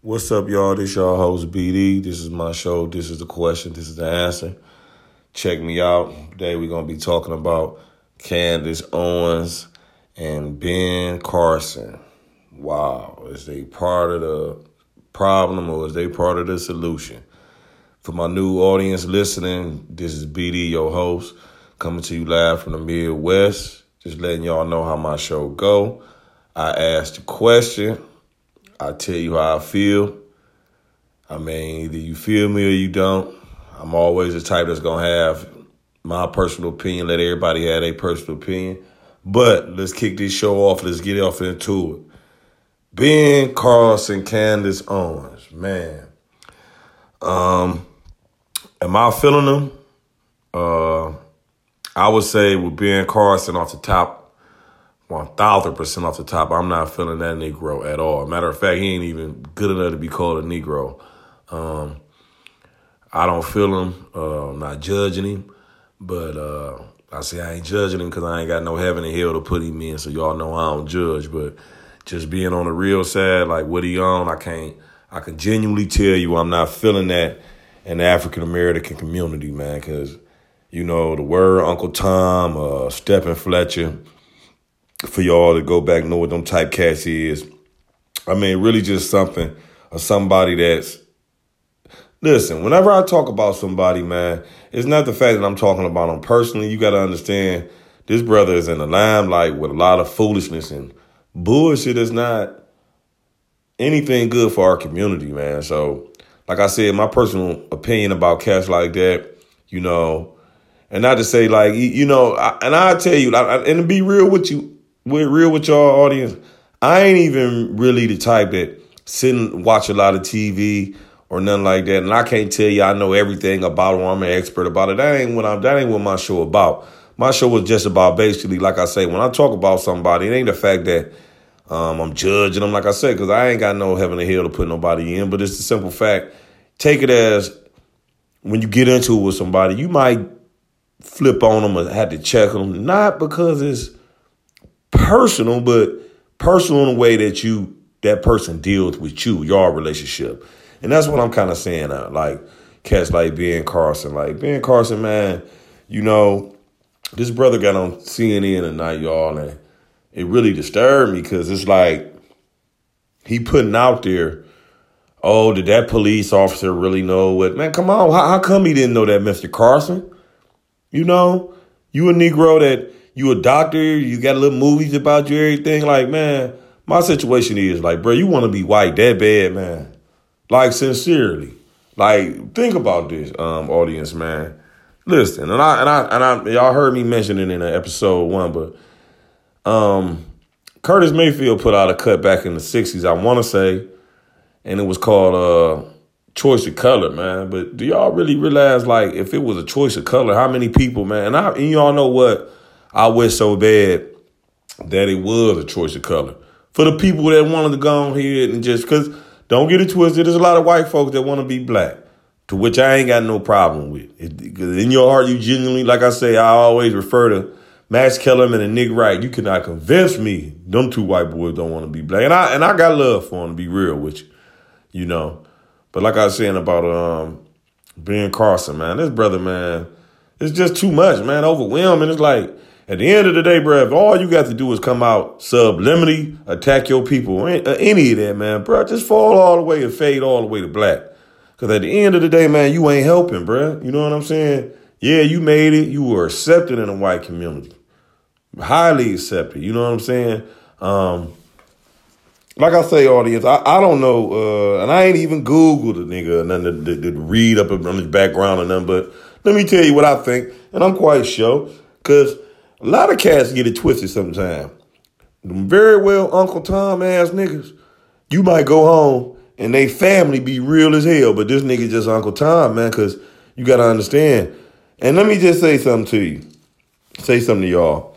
What's up, y'all? This y'all host BD. This is my show. This is the question. This is the answer. Check me out. Today we're gonna be talking about Candace Owens and Ben Carson. Wow, is they part of the problem or is they part of the solution? For my new audience listening, this is BD, your host, coming to you live from the Midwest. Just letting y'all know how my show go. I asked a question. I tell you how I feel. I mean, either you feel me or you don't. I'm always the type that's gonna have my personal opinion. Let everybody have their personal opinion. But let's kick this show off. Let's get off into it. Ben Carson, Candace Owens, man. Um, am I feeling them? Uh, I would say with Ben Carson off the top, one thousand percent off the top, I'm not feeling that Negro at all. Matter of fact, he ain't even good enough to be called a Negro. Um, I don't feel him. Uh, I'm not judging him, but uh, I say I ain't judging him because I ain't got no heaven and hell to put him in. So y'all know I don't judge. But just being on the real side, like what he on, I can't. I can genuinely tell you I'm not feeling that in the African American community, man. Because you know the word Uncle Tom, uh, Stepin Fetchit for y'all to go back know what them typecast is. I mean, really just something or somebody that's listen, whenever I talk about somebody, man, it's not the fact that I'm talking about them personally. You gotta understand this brother is in the limelight with a lot of foolishness and bullshit is not anything good for our community, man. So, like I said, my personal opinion about cats like that, you know, and not to say like you know, and I tell you, and to be real with you, we're real with y'all audience. I ain't even really the type that sit and watch a lot of TV or nothing like that. And I can't tell you I know everything about it or I'm an expert about it. That ain't what I'm that ain't what my show about. My show was just about basically, like I say, when I talk about somebody, it ain't the fact that um, I'm judging them, like I said, because I ain't got no heaven and hell to put nobody in. But it's the simple fact. Take it as when you get into it with somebody, you might flip on them or have to check them, not because it's personal, but personal in a way that you that person deals with you, your relationship. And that's what I'm kind of saying. Uh, like cats like Ben Carson. Like Ben Carson, man, you know, this brother got on CNN tonight, y'all, and it really disturbed me because it's like he putting out there, oh, did that police officer really know what? Man, come on, how, how come he didn't know that, Mr. Carson? You know, you a Negro that you a doctor, you got little movies about you, everything. Like, man, my situation is like, bro, you want to be white that bad, man. Like, sincerely. Like, think about this, um, audience, man. Listen, and I and I and I y'all heard me mention it in episode one, but um Curtis Mayfield put out a cut back in the 60s, I wanna say, and it was called uh choice of color, man. But do y'all really realize like if it was a choice of color, how many people, man, and I and y'all know what I wish so bad that it was a choice of color. For the people that wanted to go on here and just, because don't get it twisted, there's a lot of white folks that want to be black, to which I ain't got no problem with. Because in your heart, you genuinely, like I say, I always refer to Max Kellerman and Nick Wright. You cannot convince me them two white boys don't want to be black. And I and I got love for them, to be real with you, you know. But like I was saying about um, Ben Carson, man, this brother, man, it's just too much, man, overwhelming. It's like, at the end of the day, bro, if all you got to do is come out subliminally, attack your people, uh, any of that, man, bro, just fall all the way and fade all the way to black. Because at the end of the day, man, you ain't helping, bro. You know what I'm saying? Yeah, you made it. You were accepted in the white community. Highly accepted. You know what I'm saying? Um, like I say, audience, I, I don't know, uh, and I ain't even Googled the nigga, or nothing to, to, to read up on his background or nothing, but let me tell you what I think, and I'm quite sure, because a lot of cats get it twisted sometimes. Them very well Uncle Tom ass niggas, you might go home and they family be real as hell, but this nigga just Uncle Tom, man, because you got to understand. And let me just say something to you. Say something to y'all.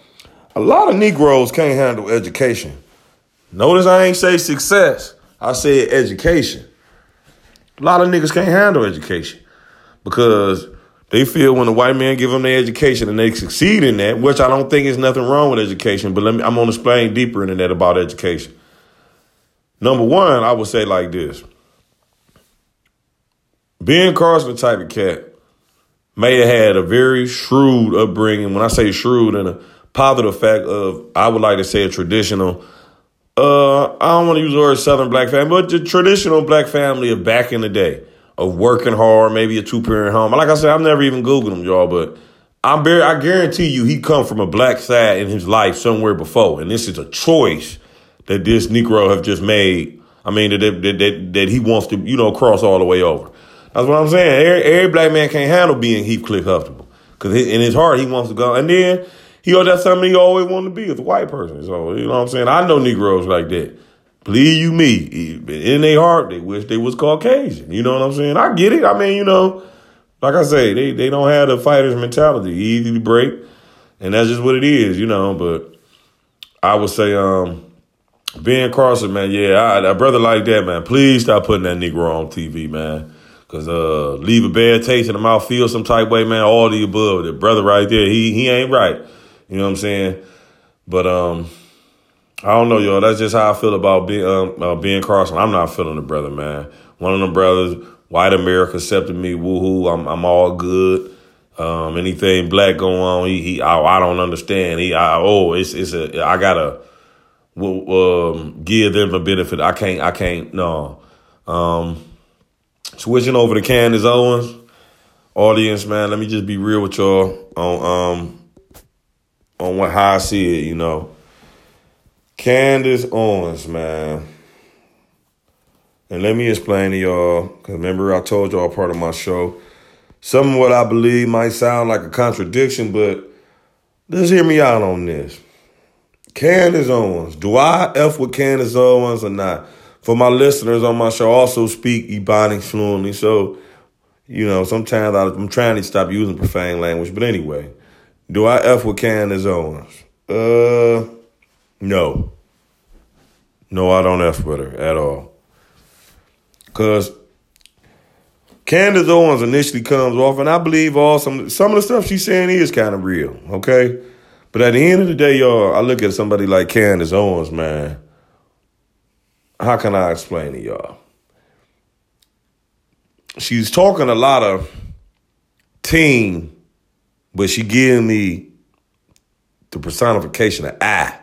A lot of Negroes can't handle education. Notice I ain't say success. I said education. A lot of niggas can't handle education because they feel when the white man give them their education and they succeed in that, which I don't think is nothing wrong with education, but let me I'm gonna explain deeper into that about education. Number one, I would say like this. Ben Carson, the type of cat, may have had a very shrewd upbringing. When I say shrewd, and a positive fact of, I would like to say a traditional. Uh, I don't want to use the word Southern black family, but the traditional black family of back in the day of working hard, maybe a two parent home. Like I said, I've never even googled them, y'all, but I'm very, I guarantee you, he come from a black side in his life somewhere before, and this is a choice that this Negro have just made. I mean, that that, that, that he wants to, you know, cross all the way over. That's what I'm saying. Every, every black man can't handle being Heathcliff Huxtable because in his heart he wants to go, and then he oh, that's something he always wanted to be as a white person. So you know what I'm saying. I know Negroes like that. Believe you me, in their heart they wish they was Caucasian. You know what I'm saying? I get it. I mean, you know, like I say, they they don't have the fighter's mentality, easy to break, and that's just what it is. You know, but I would say, um, Ben Carson, man, yeah, I, a brother like that, man. Please stop putting that Negro on TV, man. Cause uh, leave a bad taste in the mouth, feel some type way, man. All the above. The brother right there, he he ain't right. You know what I'm saying? But um, I don't know, y'all. That's just how I feel about being um, uh, Ben Carson. I'm not feeling the brother, man. One of them brothers, white America accepted me. Woohoo! I'm I'm all good. Um, anything black going on, he, he I, I don't understand. He I, oh, it's it's a I gotta um, give them a benefit. I can't I can't no. Um, Switching over to Candace Owens, audience, man. Let me just be real with y'all on um on what how I see it. You know, Candace Owens, man. And let me explain to y'all, because remember I told y'all part of my show. Some of what I believe might sound like a contradiction, but let's hear me out on this. Candace Owens. Do I F with Candace Owens or not? for my listeners on my show, I also speak Ebonics fluently. So, you know, sometimes I'm trying to stop using profane language. But anyway, do I F with Candace Owens? Uh, no. No, I don't F with her at all. Because Candace Owens initially comes off, and I believe all some some of the stuff she's saying is kind of real, okay? But at the end of the day, y'all, I look at somebody like Candace Owens, man how can I explain to y'all? She's talking a lot of team, but she giving me the personification of I.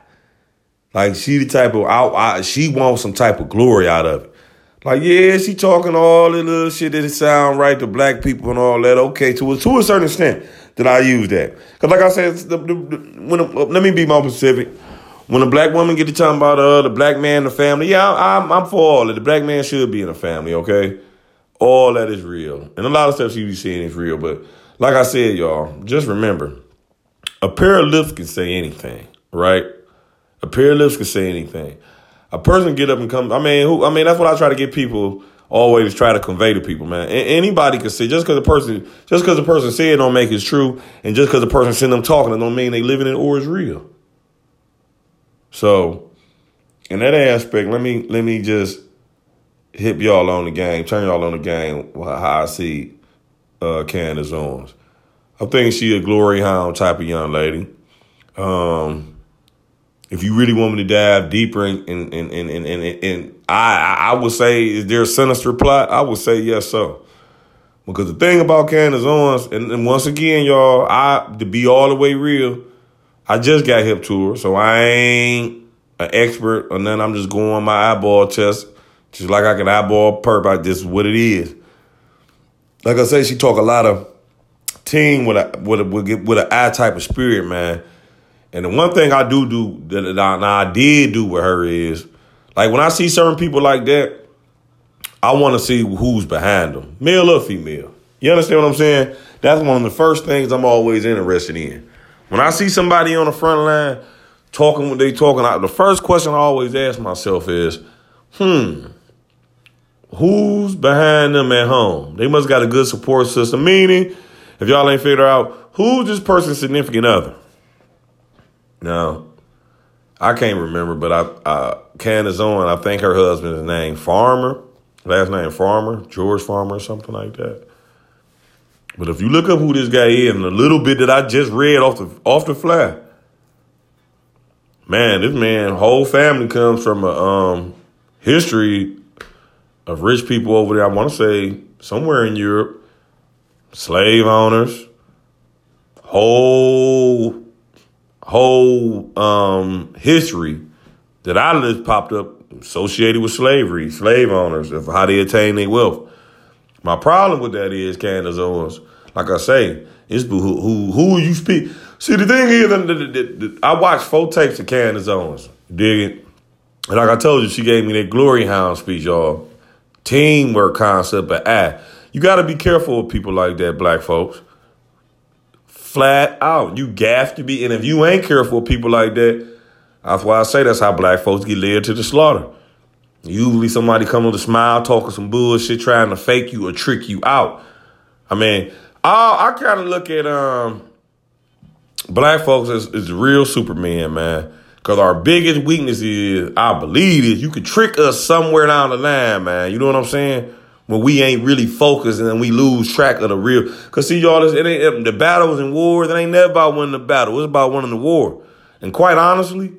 Like she the type of I, I, she wants some type of glory out of it. Like yeah, she talking all the little shit that sound right to black people and all that. Okay, to a, to a certain extent that I use that because like I said, the, the, when, let me be more specific. When a black woman get to talking about uh, the black man the family, yeah, I'm, I'm for all that. The black man should be in a family, okay? All that is real. And a lot of stuff she be seeing is real. But like I said, y'all, just remember, a pair of lips can say anything, right? A pair of lips can say anything. A person get up and come. I mean, who? I mean, that's what I try to get people always try to convey to people, man. anybody can say just because a person, just because a person said it don't make it true, and just because a person send them talking, it don't mean they living it or is real. So, in that aspect, let me let me just hip y'all on the game, turn y'all on the game. How I see uh, Candace Owens. I think she a glory hound type of young lady. Um, if you really want me to dive deeper and in in in in, in, in I I would say is there a sinister plot? I would say yes, so. Because the thing about Candace Owens, and, and once again, y'all, I to be all the way real, I just got hip to her, so I ain't an expert or nothing. I'm just going my eyeball test, just like I can eyeball perp. I just what it is. Like I say, she talk a lot of team with a with a with, an eye type of spirit, man. And the one thing I do do that I, I did do with her is, like when I see certain people like that, I want to see who's behind them, male or female. You understand what I'm saying? That's one of the first things I'm always interested in. When I see somebody on the front line talking what they talking, I, the first question I always ask myself is, hmm, who's behind them at home? They must got a good support system. Meaning, if y'all ain't figured out who's this person's significant other. Now, I can't remember, but I uh, Candace Owen, I think her husband's name Farmer, last name Farmer, George Farmer, or something like that. But if you look up who this guy is and a little bit that I just read off the off the fly, man, this man whole family comes from a um, history of rich people over there. I want to say somewhere in Europe, slave owners, whole whole um, history that I list popped up associated with slavery, slave owners, of how they attain their wealth. My problem with that is Candace Owens. Like I say, it's who who who you speak. See, the thing is, I watched four tapes of Candace Owens. Dig it. And like I told you, she gave me that glory hound speech, y'all. Teamwork concept, but ah, you got to be careful with people like that, black folks. Flat out, you gas to be, and if you ain't careful people like that, that's why I say that's how black folks get led to the slaughter. Usually somebody come with a smile, talking some bullshit, trying to fake you or trick you out. I mean, I, I kind of look at um black folks as, as real Superman, man. Because our biggest weakness is, I believe, is you could trick us somewhere down the line, man. You know what I'm saying? When we ain't really focused and then we lose track of the real. Because see, y'all, it ain't, the battles and wars, it ain't never about winning the battle. It's about winning the war. And quite honestly,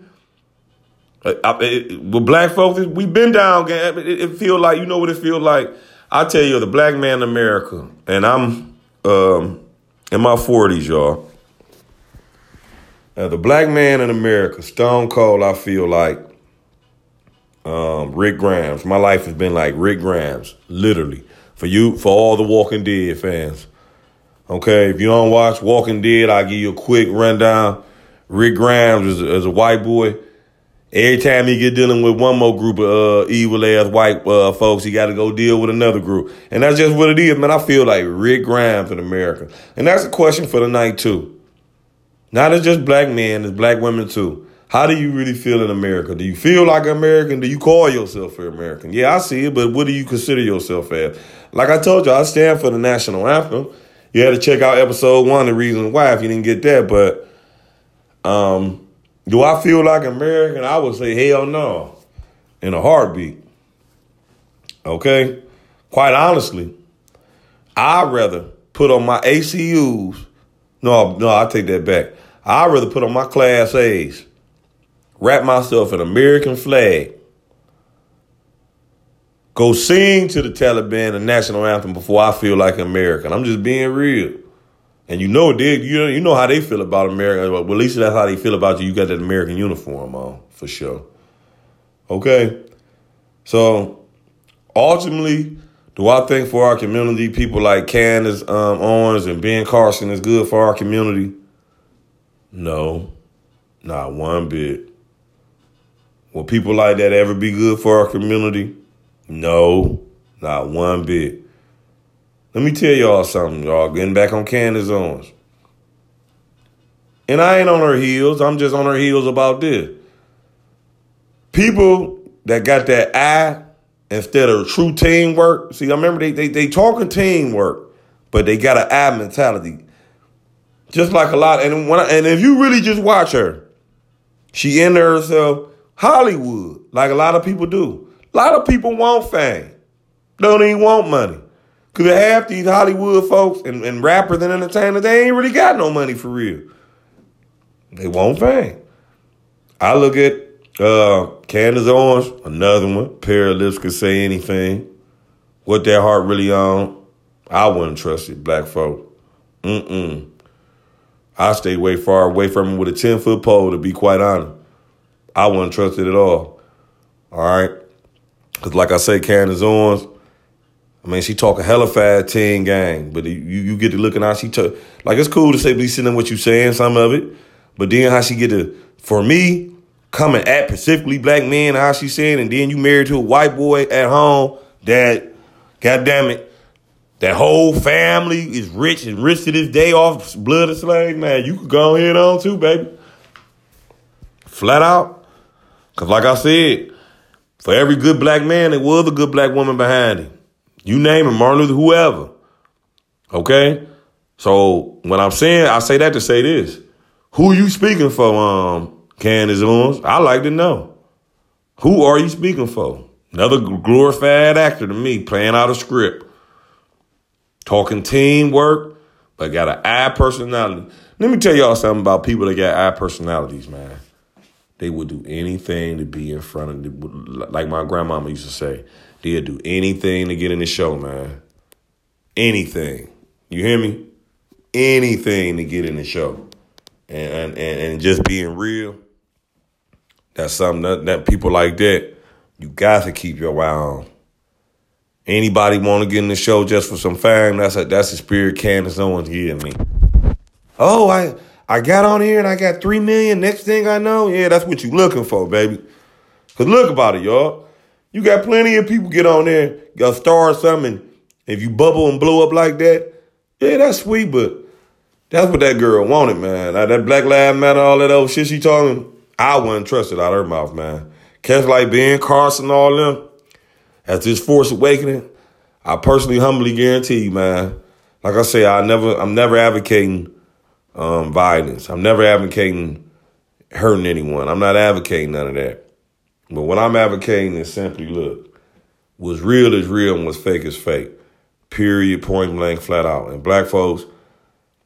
uh, it, with black folks, we've been down. It, it feel like, you know what it feel like? I tell you, the black man in America, and I'm um, in my 40s, y'all. Now, the black man in America, Stone Cold, I feel like um, Rick Grimes. My life has been like Rick Grimes, literally. For you, for all the Walking Dead fans. Okay, if you don't watch Walking Dead, I'll give you a quick rundown. Rick Grimes is, is a white boy. Every time he get dealing with one more group of uh, evil ass white uh, folks, he got to go deal with another group, and that's just what it is, man. I feel like Rick Grimes in America, and that's a question for the night too. Not as just black men, as black women too. How do you really feel in America? Do you feel like an American? Do you call yourself an American? Yeah, I see it, but what do you consider yourself as? Like I told you, I stand for the national anthem. You had to check out episode one, the reason why, if you didn't get that. But um, do I feel like American? I would say hell no, in a heartbeat. Okay, quite honestly, I'd rather put on my ACUs. No, no, I take that back. I'd rather put on my Class A's, wrap myself in American flag, go sing to the Taliban the national anthem before I feel like American. I'm just being real. And you know, they, you know, you know how they feel about America. Well, at least that's how they feel about you. You got that American uniform on for sure. Okay, so ultimately, do I think for our community, people like Candace um, Owens and Ben Carson is good for our community? No, not one bit. Will people like that ever be good for our community? No, not one bit. Let me tell y'all something, y'all. Getting back on Candace Owens. And I ain't on her heels. I'm just on her heels about this. People that got that eye instead of true teamwork. See, I remember they they, they talking teamwork, but they got an eye mentality. Just like a lot, and when I, and if you really just watch her, she in herself Hollywood, like a lot of people do. A lot of people want fame, don't even want money. Cause half these Hollywood folks and, and rappers and entertainers, they ain't really got no money for real. They want fame. I look at uh, Candace Owens, another one. Pair of lips could say anything. What their heart really on, I wouldn't trust it, black folk. Mm-mm. I stay way far away from him with a 10 foot pole, to be quite honest. I wouldn't trust it at all. All right? Because, like I say, Candace Owens, I mean, she talk a hella fast team gang, but you, you get to looking how she talk. Like, it's cool to say, listen to what you saying, some of it. But then how she get to, for me, coming at specifically black men, how she saying, and then you married to a white boy at home that, God damn it, that whole family is rich and rich to this day off blood of slave, man. You could go ahead on too, baby. Flat out. Cause like I said, for every good black man, there was a good black woman behind him. You name him, Martin Luther, whoever. Okay? So when I'm saying, I say that to say this. Who you speaking for, um, Candace Owens? I like to know. Who are you speaking for? Another glorified actor to me, playing out a script talking teamwork, but got an eye personality. Let me tell y'all something about people that got eye personalities, man. They would do anything to be in front of, the, like my grandmama used to say, They'll do anything to get in the show, man. Anything. You hear me? Anything to get in the show. And and, and just being real. That's something that, that people like that, you got to keep your eye on. Anybody want to get in the show just for some fame? That's a that's a spirit Candace Owens getting me. Oh, I I got on here and I got three million. Next thing I know, yeah, that's what you looking for, baby. Cause look about it, y'all. You got plenty of people get on there, got star something. If you bubble and blow up like that, yeah, that's sweet, but that's what that girl wanted, man. Like that Black Lives Matter, all that old shit she talking, I wouldn't trust it out of her mouth, man. Cats like Ben Carson, all them, as this Force Awakening, I personally humbly guarantee you, man. Like I say, I never, I'm never advocating um, violence. I'm never advocating hurting anyone. I'm not advocating none of that. But what I'm advocating is simply look, what's real is real and what's fake is fake. Period, point blank, flat out. And black folks,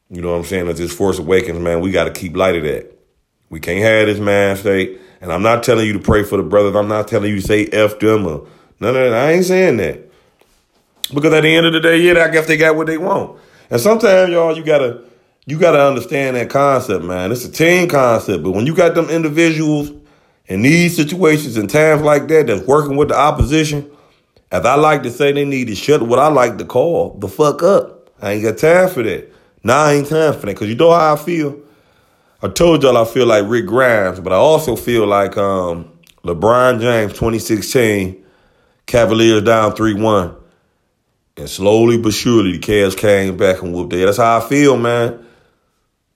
you know what I'm saying, as this Force Awakens, man, we got to keep light of that. We can't have this man state. And I'm not telling you to pray for the brothers. I'm not telling you to say F them or none of that. I ain't saying that. Because at the end of the day, yeah, I guess they got what they want. And sometimes, y'all, you gotta you gotta understand that concept, man. It's a team concept. But when you got them individuals in these situations and times like that that's working with the opposition, as I like to say, they need to shut what I like to call the fuck up. I ain't got time for that. Nah, I ain't time for that. Cause you know how I feel? I told y'all I feel like Rick Grimes, but I also feel like um, LeBron James 2016, Cavaliers down 3-1. And slowly but surely the Cavs came back and whooped their. That's how I feel, man.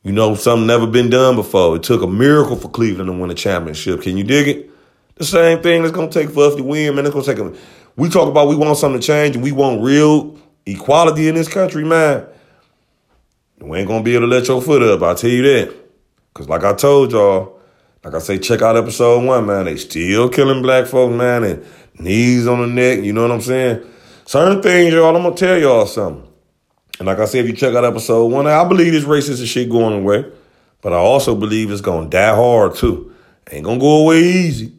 You know, something never been done before. It took a miracle for Cleveland to win a championship. Can you dig it? The same thing that's gonna take for us to win, man. It's gonna take a we talk about we want something to change and we want real equality in this country, man. We ain't gonna be able to let your foot up, I'll tell you that. Cause like I told y'all, like I say, check out episode one, man. They still killing black folks, man, and knees on the neck, you know what I'm saying? Certain things, y'all, I'm gonna tell y'all something. And like I said, if you check out episode one, I believe this racist shit going away, but I also believe it's gonna die hard too. Ain't gonna go away easy.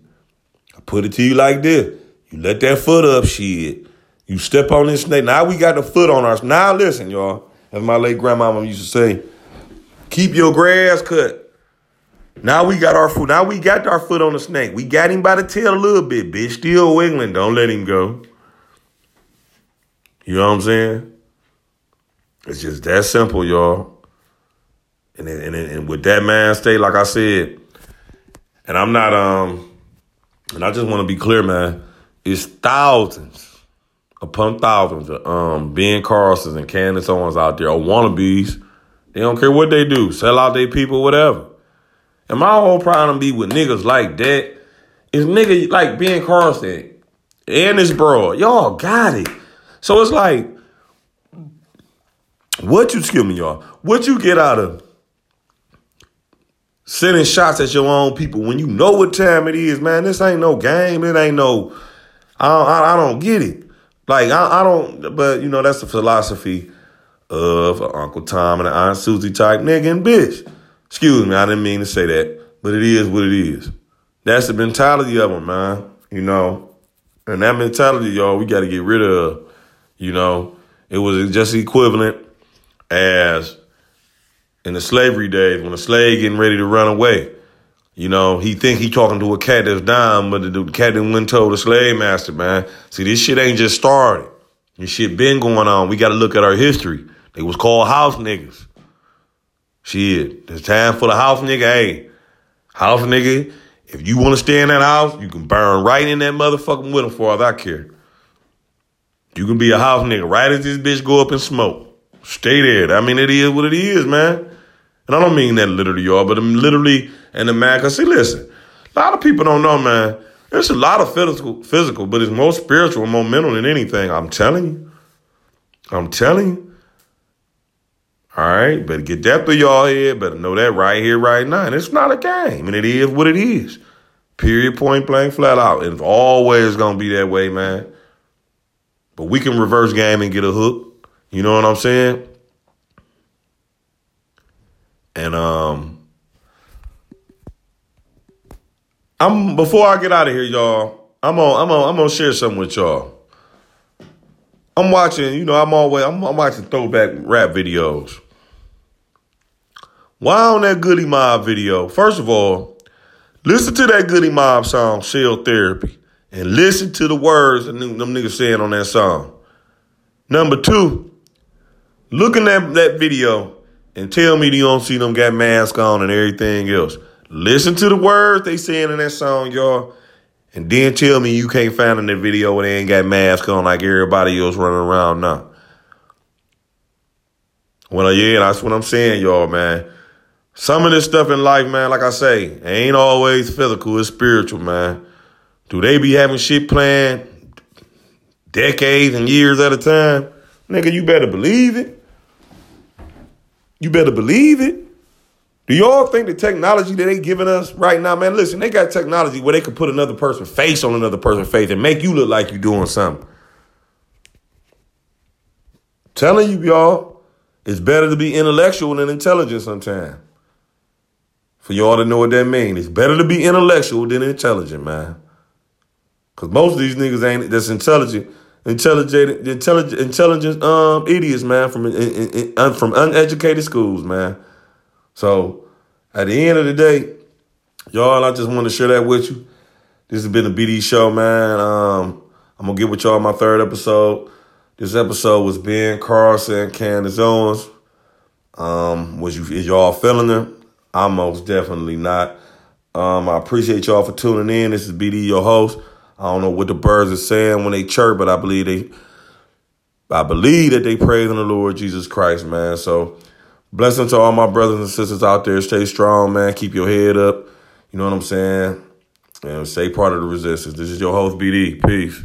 I put it to you like this: you let that foot up, shit. You step on this snake. Now we got the foot on us. Now listen, y'all. As my late grandmama used to say, keep your grass cut. Now we got our foot. Now we got our foot on the snake. We got him by the tail a little bit, bitch. Still wiggling. Don't let him go. You know what I'm saying? It's just that simple, y'all. And and and with that man state, like I said, and I'm not um, and I just want to be clear, man. It's thousands upon thousands of um Ben Carlsons and Candace Owens out there, or wannabes. They don't care what they do, sell out their people, whatever. And my whole problem be with niggas like that is nigga like Ben Carlson and this bro. Y'all got it. So it's like what you, excuse me, y'all, what you get out of sending shots at your own people when you know what time it is, man? This ain't no game. It ain't no, I don't, I, I don't get it. Like, I, I don't, but you know, that's the philosophy of Uncle Tom and Aunt Susie type nigga and bitch. Excuse me, I didn't mean to say that, but it is what it is. That's the mentality of them, man. You know, and that mentality, y'all, we got to get rid of. You know, it was just equivalent as in the slavery days when a slave getting ready to run away. You know, he think he talking to a cat that's dying, but the, cat didn't went told the slave master, man. See, this shit ain't just started. This shit been going on. We got to look at our history. They was called house niggas. Shit, it's time for the house nigga. Hey, house nigga, if you want to stay in that house, you can burn right in that motherfucking with for all I care. You can be a house nigga right as this bitch go up and smoke. Stay there. I mean, it is what it is, man. And I don't mean that literally, y'all, but I'm literally and the man. Cause see, listen, a lot of people don't know, man. There's a lot of physical, physical, but it's more spiritual and more mental than anything. I'm telling you. I'm telling you. All right, better get that through y'all head. Better know that right here, right now. And it's not a game, and it is what it is. Period, point blank, flat out. It's always gonna be that way, man. But we can reverse game and get a hook. You know what I'm saying? And um I'm before I get out of here, y'all, I'm on I'm on I'm gonna share something with y'all. I'm watching, you know, I'm always I'm, I'm watching throwback rap videos. Why on that Goodie Mob video? First of all, listen to that Goodie Mob song, Cell Therapy, and listen to the words that them niggas saying on that song. Number two, looking at that that video and tell me you don't see them got masks on and everything else. Listen to the words they saying in that song, y'all. And then tell me you can't find in the video where they ain't got masks on like everybody else running around now. Well, yeah, that's what I'm saying, y'all, man. Some of this stuff in life, man, like I say, ain't always physical, it's spiritual, man. Do they be having shit planned decades and years at a time? Nigga, you better believe it. You better believe it. Do y'all think the technology that they giving us right now, man? Listen, they got technology where they could put another person's face on another person's face and make you look like you're doing something. Telling you, y'all, it's better to be intellectual than intelligent sometimes. For y'all to know what that means. It's better to be intellectual than intelligent, man. Cause most of these niggas ain't that's intelligent, intelligent, intelligent, intelligent um idiots, man, from in, in, from uneducated schools, man. So at the end of the day, y'all, I just want to share that with you. This has been a BD show, man. Um, I'm gonna get with y'all my third episode. This episode was Ben Carson, Candace Owens. Um, was you is y'all feeling it? I'm most definitely not. Um, I appreciate y'all for tuning in. This is BD, your host. I don't know what the birds are saying when they chirp, but I believe they I believe that they praise in the Lord Jesus Christ, man. So Blessing to all my brothers and sisters out there. Stay strong, man. Keep your head up. You know what I'm saying? And stay part of the resistance. This is your host, BD. Peace.